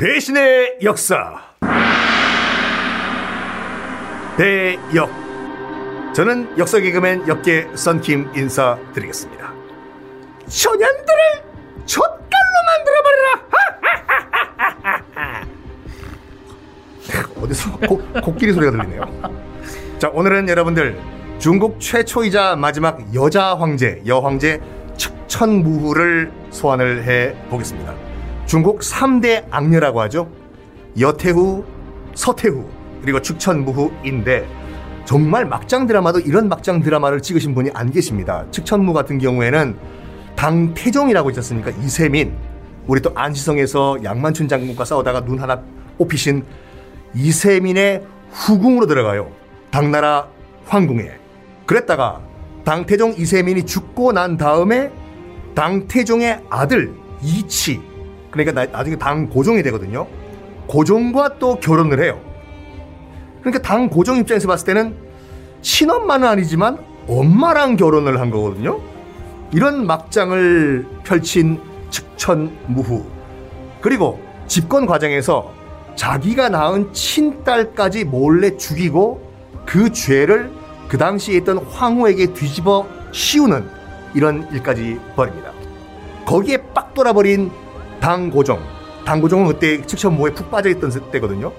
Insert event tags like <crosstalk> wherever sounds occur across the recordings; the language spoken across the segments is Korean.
배신의 역사. 배역. 저는 역사 개그맨 역계 썬킴 인사드리겠습니다. 소년들을 촛갈로 만들어버리라! 어디서 코, 코끼리 소리가 들리네요. 자 오늘은 여러분들 중국 최초이자 마지막 여자 황제 여황제 측천무후를 소환을 해 보겠습니다 중국 3대 악녀라고 하죠. 여태후, 서태후, 그리고 측천무후인데 정말 막장 드라마도 이런 막장 드라마를 찍으신 분이 안 계십니다. 측천무 같은 경우에는 당태종이라고 있었습니까? 이세민. 우리 또 안시성에서 양만춘 장군과 싸우다가 눈 하나 뽑히신 이세민의 후궁으로 들어가요. 당나라 황궁에. 그랬다가 당태종 이세민이 죽고 난 다음에 당태종의 아들 이치 그러니까 나, 나중에 당 고종이 되거든요. 고종과 또 결혼을 해요. 그러니까 당 고종 입장에서 봤을 때는 친엄마는 아니지만 엄마랑 결혼을 한 거거든요. 이런 막장을 펼친 측천무후. 그리고 집권 과정에서 자기가 낳은 친딸까지 몰래 죽이고 그 죄를 그 당시에 있던 황후에게 뒤집어 씌우는 이런 일까지 벌입니다. 거기에 빡 돌아버린 당고종. 당고종은 그때 측천무에 푹 빠져있던 때거든요.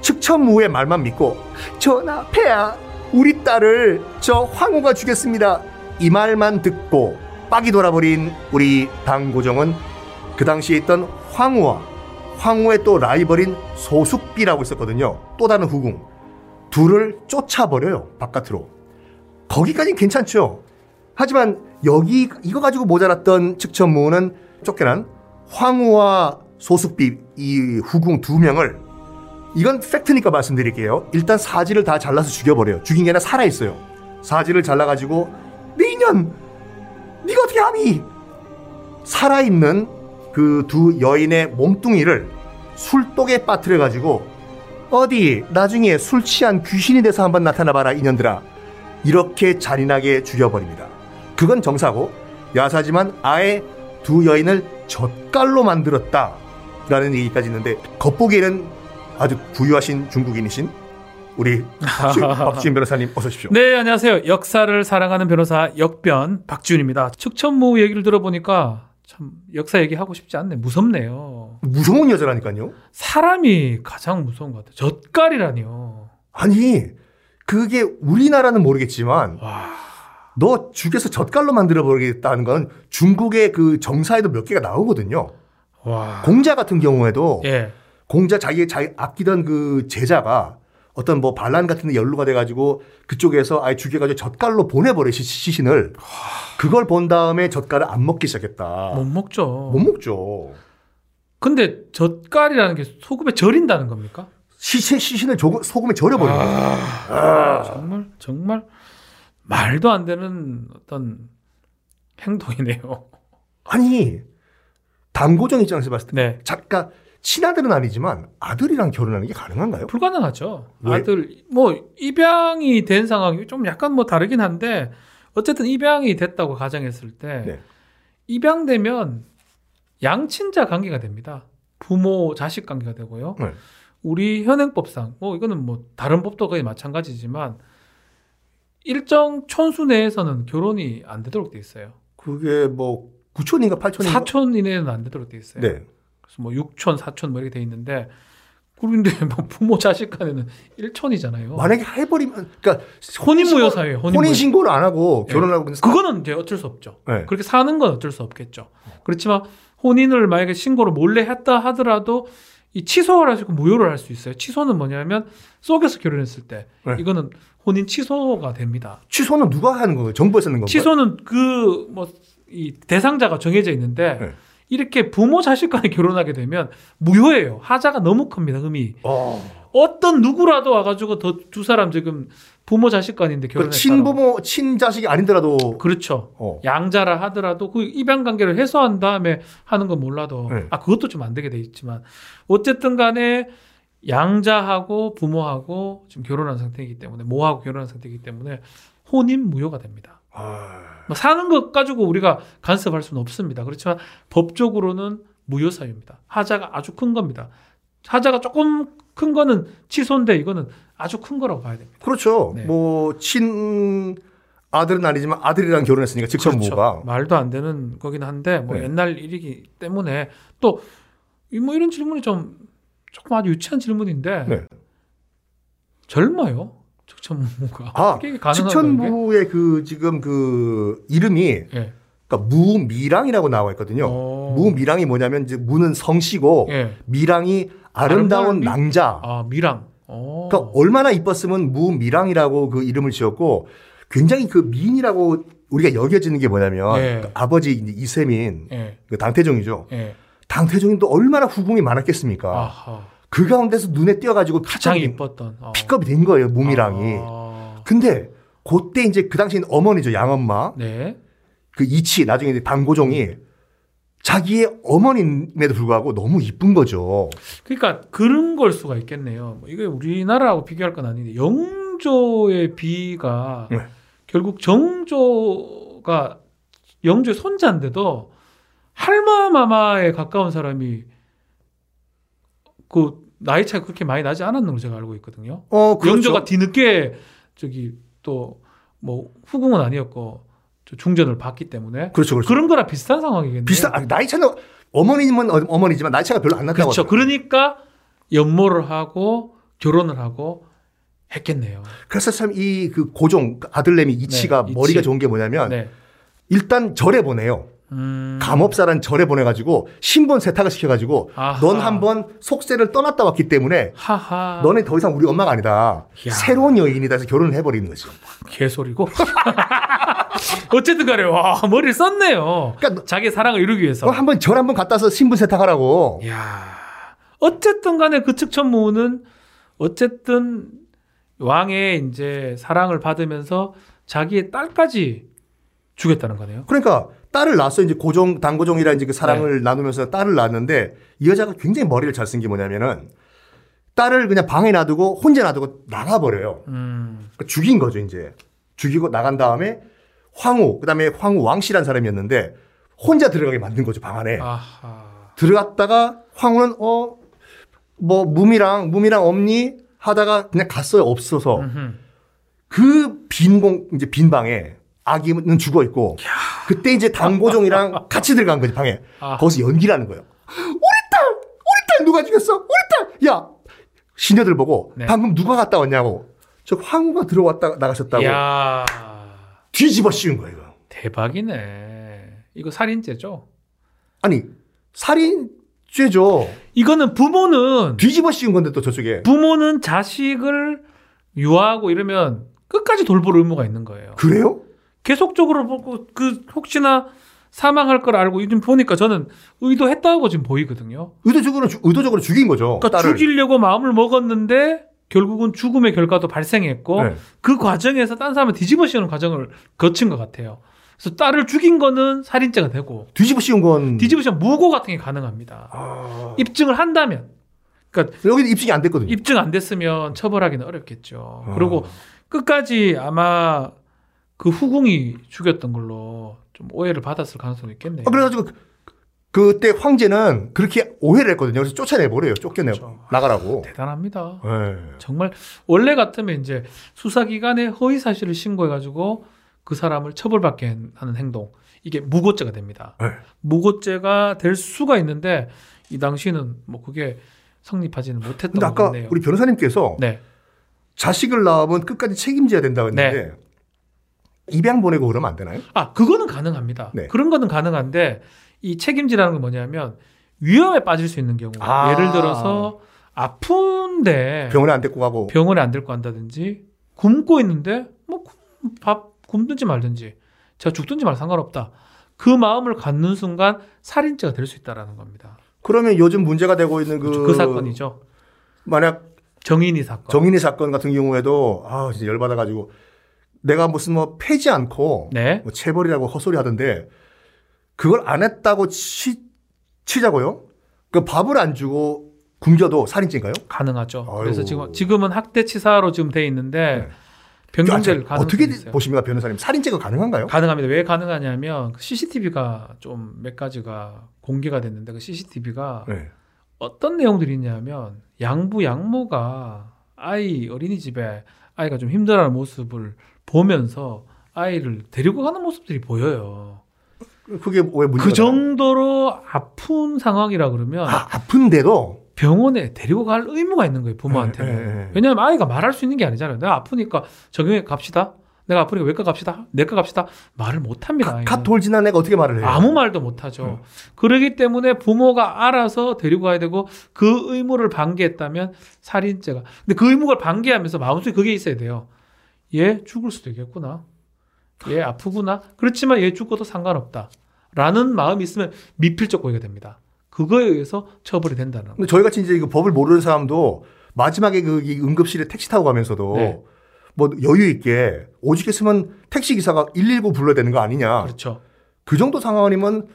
측천무의 말만 믿고 전하 폐하 우리 딸을 저 황후가 주겠습니다. 이 말만 듣고 빡이 돌아버린 우리 당고종은 그 당시에 있던 황후와 황후의 또 라이벌인 소숙비라고 있었거든요. 또 다른 후궁. 둘을 쫓아버려요. 바깥으로. 거기까지 괜찮죠. 하지만 여기 이거 가지고 모자랐던 측천무는 쫓겨난 황후와 소숙비 이 후궁 두 명을 이건 팩트니까 말씀드릴게요. 일단 사지를 다 잘라서 죽여버려요. 죽인 게 아니라 살아있어요. 사지를 잘라가지고 미년 네가 어떻게 함이 살아있는 그 두 여인의 몸뚱이를 술독에 빠뜨려가지고 어디 나중에 술 취한 귀신이 돼서 한번 나타나봐라 이년들아 이렇게 잔인하게 죽여버립니다. 그건 정사고 야사지만 아예 두 여인을 젓갈로 만들었다라는 얘기까지 있는데 겉보기에는 아주 부유하신 중국인이신 우리 박지윤 <laughs> 변호사님 어서 오십시오. 네, 안녕하세요. 역사를 사랑하는 변호사 역변 박지윤입니다. 측천무 얘기를 들어보니까 참 역사 얘기하고 싶지 않네. 무섭네요. 무서운 여자라니까요. 사람이 가장 무서운 것 같아요. 젓갈이라니요. 아니 그게 우리나라는 모르겠지만 와. 너 죽여서 젓갈로 만들어 버리겠다는 건 중국의 그 정사에도 몇 개가 나오거든요. 와. 공자 같은 경우에도 예. 공자 자기 자기 아끼던 그 제자가 어떤 뭐 반란 같은 데 연루가 돼가지고 그쪽에서 아예 죽여가지고 젓갈로 보내버려 시- 시신을 그걸 본 다음에 젓갈을 안 먹기 시작했다. 못 먹죠. 못 먹죠. 근데 젓갈이라는 게 소금에 절인다는 겁니까? 시신 시신을 조- 소금에 절여버려. 요 아, 정말 정말 말도 안 되는 어떤 행동이네요. 아니 당고정 입장에서 봤을 때 네. 작가 친아들은 아니지만 아들이랑 결혼하는 게 가능한가요? 불가능하죠. 왜? 아들 뭐 입양이 된 상황이 좀 약간 뭐 다르긴 한데 어쨌든 입양이 됐다고 가정했을 때 네. 입양되면 양친자 관계가 됩니다. 부모 자식 관계가 되고요. 네. 우리 현행법상 뭐 이거는 뭐 다른 법도 거의 마찬가지지만 일정 촌수 내에서는 결혼이 안 되도록 돼 있어요. 그게 뭐 9촌인가 8촌인가? 사촌 이내에는 안 되도록 돼 있어요. 네. 그래서 뭐 6촌, 4촌 뭐 이렇게 돼 있는데 그런데 <laughs> 뭐 부모 자식 간에는 1촌이잖아요. 만약에 해버리면 그러니까 혼인무효 사회예요. 혼인 신고를 안 하고 네. 결혼을 하고 그냥 그거는 이제 어쩔 수 없죠. 네. 그렇게 사는 건 어쩔 수 없겠죠. 그렇지만 혼인을 만약에 신고를 몰래 했다 하더라도 이 취소를 하시고 무효를 할 수 있어요. 취소는 뭐냐면 속여서 결혼했을 때 네. 이거는 혼인 취소가 됩니다. 취소는 누가 하는 거예요? 정부에서 하는 건가요? 취소는 그 뭐 이 대상자가 정해져 있는데 네. 이렇게 부모 자식 간에 결혼하게 되면 무효예요. 하자가 너무 큽니다. 흠이. 어. 어떤 누구라도 와가지고 더 두 사람 지금 부모 자식 간인데 그 결혼했다. 친부모 친자식이 아니더라도 그렇죠. 어. 양자라 하더라도 그 입양 관계를 해소한 다음에 하는 건 몰라도 네. 아 그것도 좀 안 되게 돼 있지만 어쨌든 간에 양자하고 부모하고 지금 결혼한 상태이기 때문에 모하고 결혼한 상태이기 때문에 혼인 무효가 됩니다. 아. 뭐 사는 것 가지고 우리가 간섭할 수는 없습니다. 그렇지만 법적으로는 무효 사유입니다. 하자가 아주 큰 겁니다. 하자가 조금 큰 거는 취소인데 이거는 아주 큰 거라고 봐야 됩니다. 그렇죠. 네. 뭐친 아들은 아니지만 아들이랑 결혼했으니까 직천부가 말도 안 되는 거긴 한데 뭐 네. 옛날 일이기 때문에 또뭐 이런 질문이 좀 조금 아주 유치한 질문인데 네. 젊어요 측천무가 아? 직천부의 그 지금 그 이름이 예. 그러니까 무미랑이라고 나와 있거든요. 어. 무미랑이 뭐냐면 이제 무는 성씨고 예. 미랑이 아름다운 미- 낭자. 아 미랑. 어. 그러니까 얼마나 이뻤으면 무미랑이라고 그 이름을 지었고 굉장히 그 미인이라고 우리가 여겨지는 게 뭐냐면 예. 그 아버지 이세민 예. 그 당태종이죠. 예. 당태종이 또 얼마나 후궁이 많았겠습니까? 아하. 그 가운데서 눈에 띄어가지고 가장 이뻤던. 어. 픽업이 된 거예요 무미랑이. 아. 근데 그때 이제 그 당시엔 어머니죠 양엄마 네. 그 이치 나중에 이제 당고종이 자기의 어머님에도 불구하고 너무 이쁜 거죠. 그러니까 그런 걸 수가 있겠네요. 뭐 이게 우리나라하고 비교할 건 아닌데 영조의 비가 네. 결국 정조가 영조의 손자인데도 할마마마에 가까운 사람이 그 나이 차가 그렇게 많이 나지 않았는 걸로 제가 알고 있거든요. 어, 그렇죠. 영조가 뒤늦게 저기 또 뭐 후궁은 아니었고 저 중전을 받기 때문에 그렇죠, 그렇죠. 그런 거랑 비슷한 상황이겠네요. 비슷한 아니, 나이 차는 어머님은 어- 어머니지만 나이 차가 별로 안 났다고. 그렇죠. 그러니까 연모를 하고 결혼을 하고 했겠네요. 그래서 참 이 그 고종 그 아들내미 이치가 네. 머리가 좋은 게 뭐냐면 네. 일단 절에 보내요. 음. 감업사란 절에 보내가지고 신분 세탁을 시켜가지고 아하. 넌 한번 속세를 떠났다 왔기 때문에 하하. 너는 더 이상 우리 엄마가 아니다. 야. 새로운 여인이다 해서 결혼을 해버리는 거죠. 개소리고. <laughs> 어쨌든 간에 와 머리를 썼네요. 그러니까 자기 사랑을 이루기 위해서. 너 한번 절 한번 갔다 와서 신분 세탁하라고. 야. 어쨌든 간에 그 측천무는 어쨌든 왕의 이제 사랑을 받으면서 자기의 딸까지 주겠다는 거네요. 그러니까 딸을 낳았어 이제 고종 당고종이랑 이제 그 네. 사랑을 나누면서 딸을 낳았는데 이 여자가 굉장히 머리를 잘 쓴 게 뭐냐면은 딸을 그냥 방에 놔두고 혼자 놔두고 나가버려요. 음. 그러니까 죽인 거죠 이제 죽이고 나간 다음에 황후 그 다음에 황후 왕씨란 사람이었는데 혼자 들어가게 만든 거죠 방 안에 아하. 들어갔다가 황후는 어 뭐 무미랑 무미랑 없니 하다가 그냥 갔어요 없어서 음흠. 그 빈 공 이제 빈 방에 아기는 죽어 있고 그때 이제 당고종이랑 <laughs> 같이 들어간 거지 방에 아. 거기서 연기를 하는 거예요 우리 딸 우리 딸 누가 죽였어 우리 딸 야 시녀들 보고 네. 방금 누가 갔다 왔냐고 저 황후가 들어왔다 나가셨다고 야. 뒤집어 씌운 거예요 이거. 대박이네. 이거 살인죄죠? 아니 살인죄죠 이거는 부모는 뒤집어 씌운 건데 또 저쪽에 부모는 자식을 유아하고 이러면 끝까지 돌볼 의무가 있는 거예요. 그래요? 계속적으로 보고 그 혹시나 사망할 걸 알고 요즘 보니까 저는 의도했다고 지금 보이거든요. 의도적으로 죽- 의도적으로 죽인 거죠 그러니까 딸을 죽이려고 마음을 먹었는데 결국은 죽음의 결과도 발생했고 네. 그 과정에서 딴 사람을 뒤집어 씌우는 과정을 거친 것 같아요. 그래서 딸을 죽인 거는 살인죄가 되고 뒤집어 씌운 건 뒤집어 씌우면 무고 같은 게 가능합니다. 아... 입증을 한다면 여기는 입증이 안 됐거든요 입증 안 됐으면 처벌하기는 어렵겠죠. 아. 그리고 끝까지 아마 그 후궁이 죽였던 걸로 좀 오해를 받았을 가능성이 있겠네요. 아, 그래가지고 그- 그때 황제는 그렇게 오해를 했거든요. 그래서 쫓아내버려요. 쫓겨내 그렇죠. 나가라고. 대단합니다. 네. 정말 원래 같으면 이제 수사기관에 허위 사실을 신고해가지고 그 사람을 처벌받게 하는 행동 이게 무고죄가 됩니다. 네. 무고죄가 될 수가 있는데 이 당시는 뭐 그게 성립하지는 못했던 것 아까. 우리 변호사님께서 네, 자식을 낳으면 끝까지 책임져야 된다고 했는데 입양 보내고 그러면 안 되나요? 아 그거는 가능합니다. 네. 그런 거는 가능한데 이 책임지라는 건 뭐냐면 위험에 빠질 수 있는 경우 아. 예를 들어서 아픈데 병원에 안 데리고 가고. 병원에 안 데리고 간다든지 굶고 있는데 뭐밥 굶든지 말든지 제가 죽든지 말 상관없다. 그 마음을 갖는 순간 살인죄가 될 수 있다라는 겁니다. 그러면 요즘 문제가 되고 있는 그, 그 사건이죠. 만약 정인이 사건. 정인이 사건 같은 경우에도 아 진짜 열받아 가지고 내가 무슨 뭐 패지 않고 네. 뭐 체벌이라고 헛소리 하던데 그걸 안 했다고 치, 치자고요? 그 밥을 안 주고 굶겨도 살인죄인가요? 가능하죠. 아유. 그래서 지금 지금은 학대치사로 지금 돼 있는데 네. 변경될 아, 가능성이 어떻게. 보십니까 변호사님? 살인죄가 가능한가요? 가능합니다. 왜 가능하냐면 CCTV가 좀 몇 가지가 공개가 됐는데 그 CCTV가 네. 어떤 내용들이 있냐면 양부 양모가 아이 어린이집에 아이가 좀 힘들어하는 모습을 보면서 아이를 데리고 가는 모습들이 보여요. 그게 왜 문제가 그 정도로 아픈 상황이라 그러면 아, 아픈데도 병원에 데리고 갈 의무가 있는 거예요 부모한테는. 네, 네, 네. 왜냐하면 아이가 말할 수 있는 게 아니잖아요. 내가 아프니까 정형외 갑시다. 내가 아프니까 외과 갑시다. 내과 갑시다. 말을 못 합니다. 아이는. 갓 돌진한 애가 어떻게 말을 해요? 아무 말도 못 하죠. 그러기 때문에 부모가 알아서 데리고 가야 되고 그 의무를 방기했다면 살인죄가. 근데 그 의무를 방기하면서 마음속에 그게 있어야 돼요. 얘 죽을 수도 있겠구나. 얘 아프구나. 그렇지만 얘 죽어도 상관없다. 라는 마음이 있으면 미필적 고의가 됩니다. 그거에 의해서 처벌이 된다는 거. 근데 저희 같이 이제 그 법을 모르는 사람도 마지막에 그이 응급실에 택시 타고 가면서도 네. 뭐 여유 있게 오죽했으면 택시 기사가 119 불러야 되는 거 아니냐. 그렇죠. 그 정도 상황이면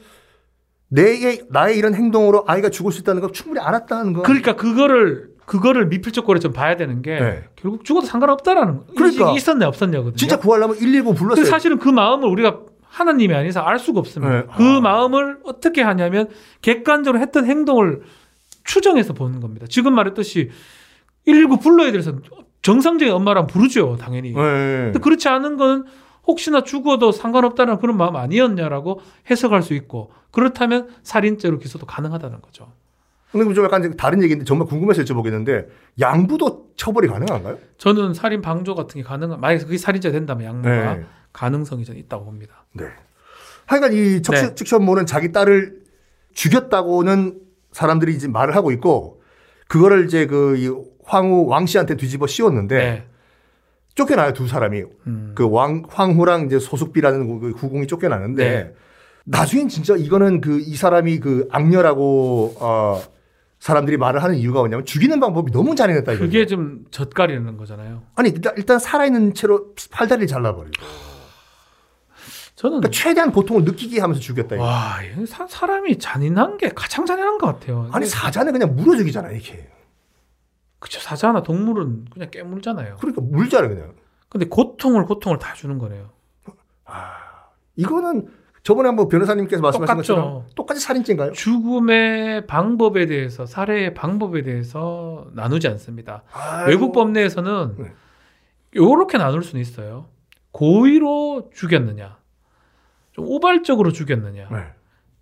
내의 나의 이런 행동으로 아이가 죽을 수 있다는 걸 충분히 알았다는 거. 그러니까 그거를 그거를 미필적 고의를 좀 봐야 되는 게 네. 결국 죽어도 상관없다라는 거. 그러니까. 있었네 없었냐거든요. 진짜 구하려면 119 근데 불렀어요. 사실은 그 마음을 우리가 하나님이 아니서 알 수가 없습니다. 네. 그 아. 마음을 어떻게 하냐면 객관적으로 했던 행동을 추정해서 보는 겁니다. 지금 말했듯이 119 불러야 돼서 정상적인 엄마랑 부르죠, 당연히. 네. 근데 그렇지 않은 건 혹시나 죽어도 상관없다는 그런 마음 아니었냐라고 해석할 수 있고 그렇다면 살인죄로 기소도 가능하다는 거죠. 근데 그럼 좀 약간 다른 얘기인데 정말 궁금해서 여쭤보겠는데 양부도 처벌이 가능한가요? 저는 살인 방조 같은 게 가능한 만약에 그게 살인죄 된다면 양모가 네. 가능성이 저는 있다고 봅니다. 네. 하여간 이 척, 네. 측천모는 자기 딸을 죽였다고는 사람들이 이제 말을 하고 있고 그거를 이제 그이 황후 왕 씨한테 뒤집어 씌웠는데 네. 쫓겨나요 두 사람이 음. 그왕 황후랑 이제 소숙비라는 그 후궁이 쫓겨나는데 네. 나중엔 진짜 이거는 그 이 사람이 그 악녀라고 어 사람들이 말을 하는 이유가 뭐냐면 죽이는 방법이 너무 잔인했다 이거죠. 그게 좀 젓가리는 거잖아요. 아니 일단, 일단 살아있는 채로 팔다리를 잘라버리고 저는 그러니까 최대한 고통을 느끼게 하면서 죽였다 이거. 와 사, 사람이 잔인한 게 가장 잔인한 것 같아요. 아니 사자는 그냥 물어 죽이잖아 이렇게. 그쵸 사자나 동물은 그냥 깨물잖아요. 그러니까 물잖아 그냥. 근데 고통을 고통을 다 주는 거네요. 이거는 저번에 한번 변호사님께서 말씀하신 똑같죠. 것처럼 똑같이 살인죄인가요? 죽음의 방법에 대해서 살해의 방법에 대해서 나누지 않습니다. 아이고. 외국 법 내에서는 네. 요렇게 나눌 수는 있어요. 고의로 죽였느냐, 좀 우발적으로 죽였느냐, 네.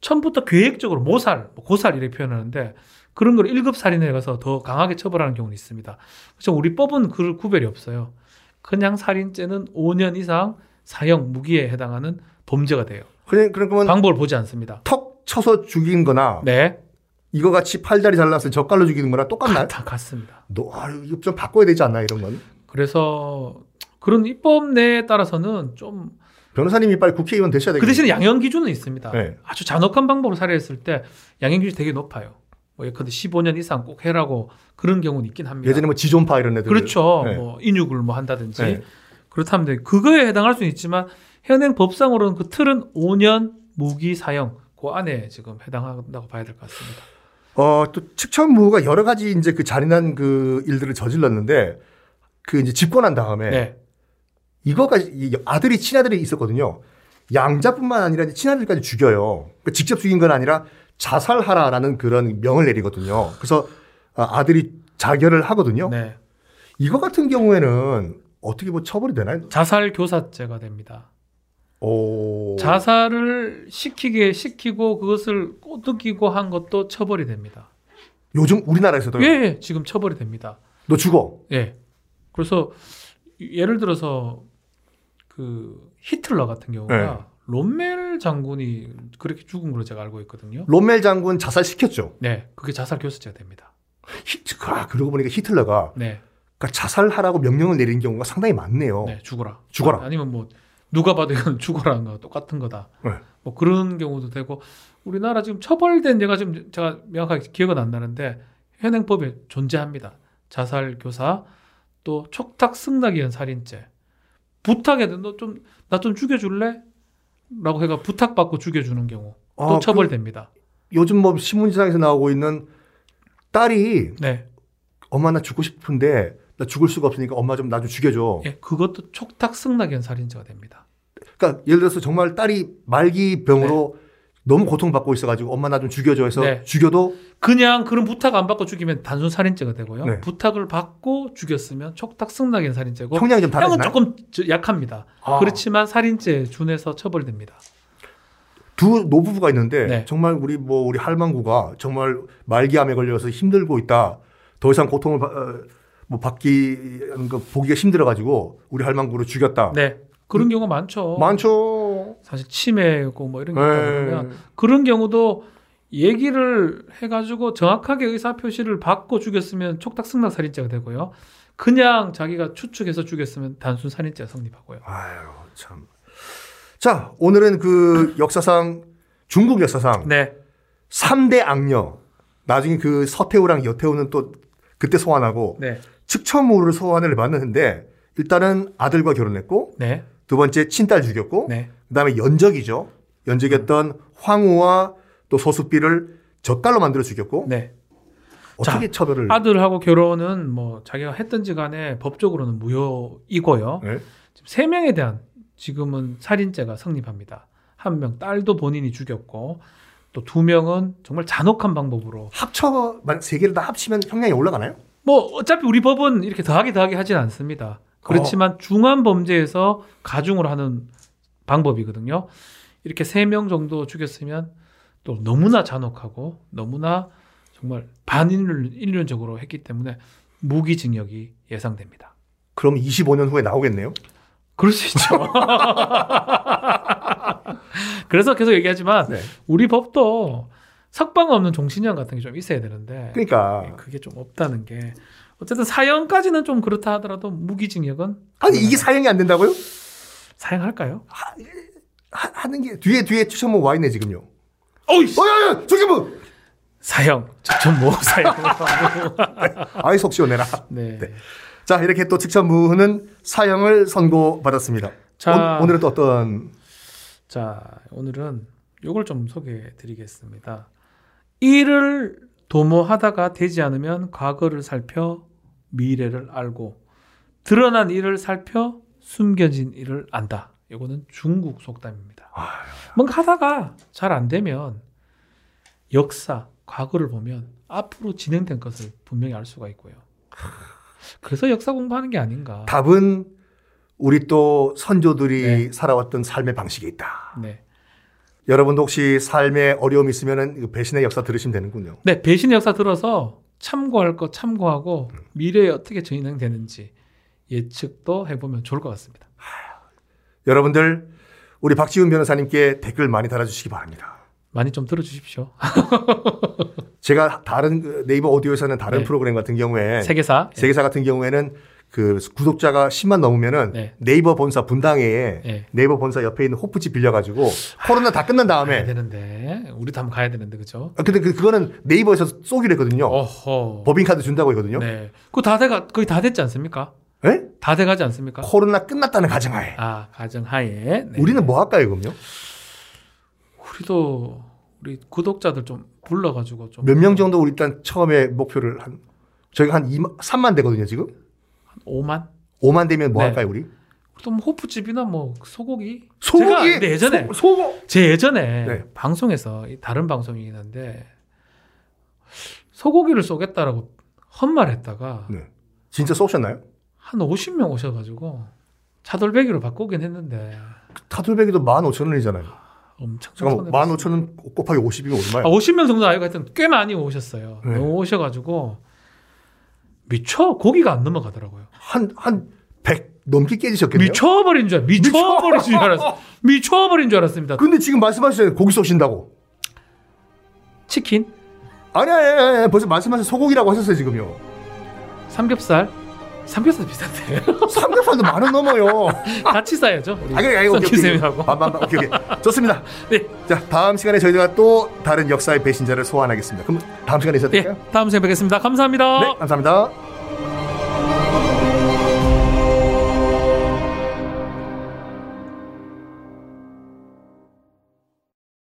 처음부터 계획적으로 모살, 뭐 고살 이렇게 표현하는데 그런 걸 1급 살인에 가서 더 강하게 처벌하는 경우는 있습니다. 그래서 우리 법은 그 구별이 없어요. 그냥 살인죄는 5년 이상 사형 무기에 해당하는 범죄가 돼요. 그냥 그러면 방법을 보지 않습니다. 턱 쳐서 죽인 거나 네, 이거 같이 팔다리 잘라서 젓갈로 죽이는 거나 똑같나요? 다 같습니다. 너, 아, 이거 좀 바꿔야 되지 않나 이런 건? 그래서 그런 입법 내에 따라서는 좀그 변호사님이 빨리 국회의원 되셔야 되겠네요. 대신에 양형 기준은 있습니다. 네. 아주 잔혹한 방법으로 살해했을 때 양형 기준이 되게 높아요. 뭐 예컨대 15년 이상 꼭 해라고 그런 경우는 있긴 합니다. 예전에 뭐 지존파 이런 애들. 그렇죠. 네. 뭐 인육을 뭐 한다든지 네. 그렇다면 돼. 그거에 해당할 수는 있지만 현행 법상으로는 그 틀은 5년 무기 사형 그 안에 지금 해당한다고 봐야 될 것 같습니다. 어, 또 측천무가 여러 가지 이제 그 잔인한 그 일들을 저질렀는데 그 이제 집권한 다음에 네. 이거가 이 아들이 친아들이 있었거든요. 양자뿐만 아니라 친아들까지 죽여요. 그러니까 직접 죽인 건 아니라 자살하라라는 그런 명을 내리거든요. 그래서 아, 아들이 자결을 하거든요. 네. 이거 같은 경우에는 어떻게 뭐 처벌이 되나요? 자살 교사죄가 됩니다. 오. 자살을 시키게 시키고 그것을 꼬드기고 한 것도 처벌이 됩니다. 요즘 우리나라에서도 예, 예, 지금 처벌이 됩니다. 너 죽어. 예. 그래서 예를 들어서 그 히틀러 같은 경우가 네. 롬멜 장군이 그렇게 죽은 걸로 제가 알고 있거든요. 롬멜 장군 자살 시켰죠. 네, 그게 자살 교수죄가 됩니다. 히, 아, 그러고 보니까 히틀러가 네, 그러니까 자살하라고 명령을 내리는 경우가 상당히 많네요. 네, 죽어라. 죽어라. 아 니면 뭐 누가 봐도 이건 <laughs> 죽어라는 거 똑같은 거다. 네. 뭐 그런 경우도 되고 우리나라 지금 처벌된 예가 지금 제가 명확하게 기억은 안 나는데 현행법에 존재합니다. 자살 교사 또 촉탁 승낙이한 살인죄 부탁해도 너좀 나 좀 죽여줄래? 라고 해가 부탁받고 죽여주는 경우 또 아, 처벌됩니다. 그 요즘 뭐 신문지상에서 나오고 있는 딸이 네, 엄마 나 죽고 싶은데 나 죽을 수가 없으니까 엄마 좀 나 좀 죽여줘. 예, 그것도 촉탁 승낙연 살인죄가 됩니다. 그러니까 예를 들어서 정말 딸이 말기 병으로 너무 고통받고 있어가지고 엄마 나 좀 죽여줘 해서 네. 죽여도 그냥 그런 부탁 안 받고 죽이면 단순 살인죄가 되고요. 네. 부탁을 받고 죽였으면 촉탁 승낙연 살인죄고 형량이 좀 다르나요? 조금 저- 약합니다. 아. 그렇지만 살인죄 준해서 처벌됩니다. 두 노부부가 있는데 네. 정말 우리 뭐 우리 할망구가 정말 말기암에 걸려서 힘들고 있다. 더 이상 고통을 바- 어, 뭐 받기 그 보기가 힘들어가지고 우리 할망구를 죽였다. 네. 그런 경우가 많죠. 많죠. 사실 치매고 뭐 이런 게 있다 네. 그런 경우도 얘기를 해가지고 정확하게 의사 표시를 받고 죽였으면 촉탁 승낙 살인죄가 되고요. 그냥 자기가 추측해서 죽였으면 단순 살인죄가 성립하고요. 아유 참. 자 오늘은 그 역사상 중국 역사상 네, 삼대 악녀 나중에 그 서태후랑 여태후는 또 그때 소환하고 네, 측천무를 소환을 받는데 일단은 아들과 결혼했고 네, 두 번째 친딸 죽였고 네. 그다음에 연적이죠. 연적이었던 황후와 또 소수비를 젓갈로 만들어 죽였고 네. 어떻게 처벌을 아들하고 결혼은 뭐 자기가 했든지 간에 법적으로는 무효이고요. 네? 지금 세 명에 대한 지금은 살인죄가 성립합니다. 한 명 딸도 본인이 죽였고 또 두 명은 정말 잔혹한 방법으로 합쳐 만약 세 개를 다 합치면 형량이 올라가나요? 뭐 어차피 우리 법은 이렇게 더하기 더하기 하진 않습니다. 그렇지만 중한 범죄에서 가중을 하는 방법이거든요. 이렇게 세 명 정도 죽였으면 또 너무나 잔혹하고 너무나 정말 반인륜적으로 했기 때문에 무기징역이 예상됩니다. 그럼 25년 후에 나오겠네요. 그럴 수 있죠. <laughs> 그래서 계속 얘기하지만 네. 우리 법도 석방 없는 종신형 같은 게 좀 있어야 되는데 그러니까 그게 좀 없다는 게 어쨌든 사형까지는 좀 그렇다 하더라도 무기징역은 아니 이게 사형이 안 된다고요? 사형할까요? 하, 하 는 게 뒤에 뒤에 추천모 와 있네 지금요. 어이씨 어야야 저기 뭐 사형 저뭐 사형 <laughs> 아이 속 시원해라. 네. 네. 자 이렇게 또 측천부는 사형을 선고받았습니다. 자 오, 늘은 또 어떤 자, 오늘은 요걸 좀 소개해 드리겠습니다. 일을 도모하다가 되지 않으면 과거를 살펴 미래를 알고 드러난 일을 살펴 숨겨진 일을 안다. 요거는 중국 속담입니다. 뭔가 하다가 잘 안 되면 역사, 과거를 보면 앞으로 진행된 것을 분명히 알 수가 있고요. 그래서 역사 공부하는 게 아닌가. 답은 우리 또 선조들이 네. 살아왔던 삶의 방식에 있다. 네. 여러분도 혹시 삶에 어려움이 있으면은 배신의 역사 들으시면 되는군요. 네, 배신의 역사 들어서 참고할 거 참고하고 미래에 어떻게 진행되는지 예측도 해보면 좋을 것 같습니다. 여러분들 우리 박지훈 변호사님께 댓글 많이 달아주시기 바랍니다. 많이 좀 들어주십시오. <laughs> 제가 다른 그 네이버 오디오에서는 다른 네. 프로그램 같은 경우에 세계사. 세계사 같은 경우에는 그 구독자가 10만 넘으면은 네. 네이버 본사 분당에 네. 네이버 본사 옆에 있는 호프집 빌려가지고 코로나 다 끝난 가야 다음에 되는데 우리도 한번 가야 되는데 그죠? 아, 근데 그, 그거는 네이버에서 쏘기로 했거든요. 어허. 법인카드 준다고 했거든요. 네. 그다 돼가 거의 다 됐지 않습니까? 예? 다 돼가지 않습니까? 코로나 끝났다는 가정하에 아 가정하에. 네. 우리는 뭐 할까요, 그럼요? 우리도 우리 구독자들 좀 불러가지고 좀 몇 명 정도 우리 일단 처음에 목표를 한 저희가 한 2만, 3만 되거든요, 지금. 5만. 5만 되면 뭐 네. 할까요, 우리? 또뭐 호프집이나 뭐 소고기. 소고기. 제가 예전에 소, 소고. 제 예전에 네. 방송에서 이 다른 방송이긴 한데 소고기를 쏘겠다라고 헛말했다가 네. 진짜 쏘셨나요? 한 50명 오셔가지고 차돌배기로 바꾸긴 했는데 타돌배기도 15,000원이잖아요. 엄청 잠깐만, 15,000원 곱하기 50이면 아, 얼마예요? 50명 정도 아이가 하여튼 꽤 많이 오셨어요. 네. 오셔가지고 미쳐 고기가 안 넘어가더라고요. 한, 한 100 넘게 깨지셨겠네요. 미쳐버린 줄, 미쳐버린 줄 알았어. <laughs> 미쳐버린 줄 알았습니다. 근데 지금 말씀하셨잖아요. 고기 쏘신다고. 치킨, 아니, 아니, 아니, 아니, 벌써 말씀하신 소고기라고 하셨어요, 지금요. 삼겹살, 삼겹살 비싼데 <laughs> 삼겹살도 만 원 넘어요. <laughs> 같이 싸야죠. 우리 아, 그래, 아, 오케이, 오케이. 썬킴쌤이라고. 반반반. 오케이, 오케이. 좋습니다. 네, 자, 다음 시간에 저희가 또 다른 역사의 배신자를 소환하겠습니다. 그럼 다음 시간에 있어도 네, 될까요? 다음 시간에 뵙겠습니다. 감사합니다. 네, 감사합니다.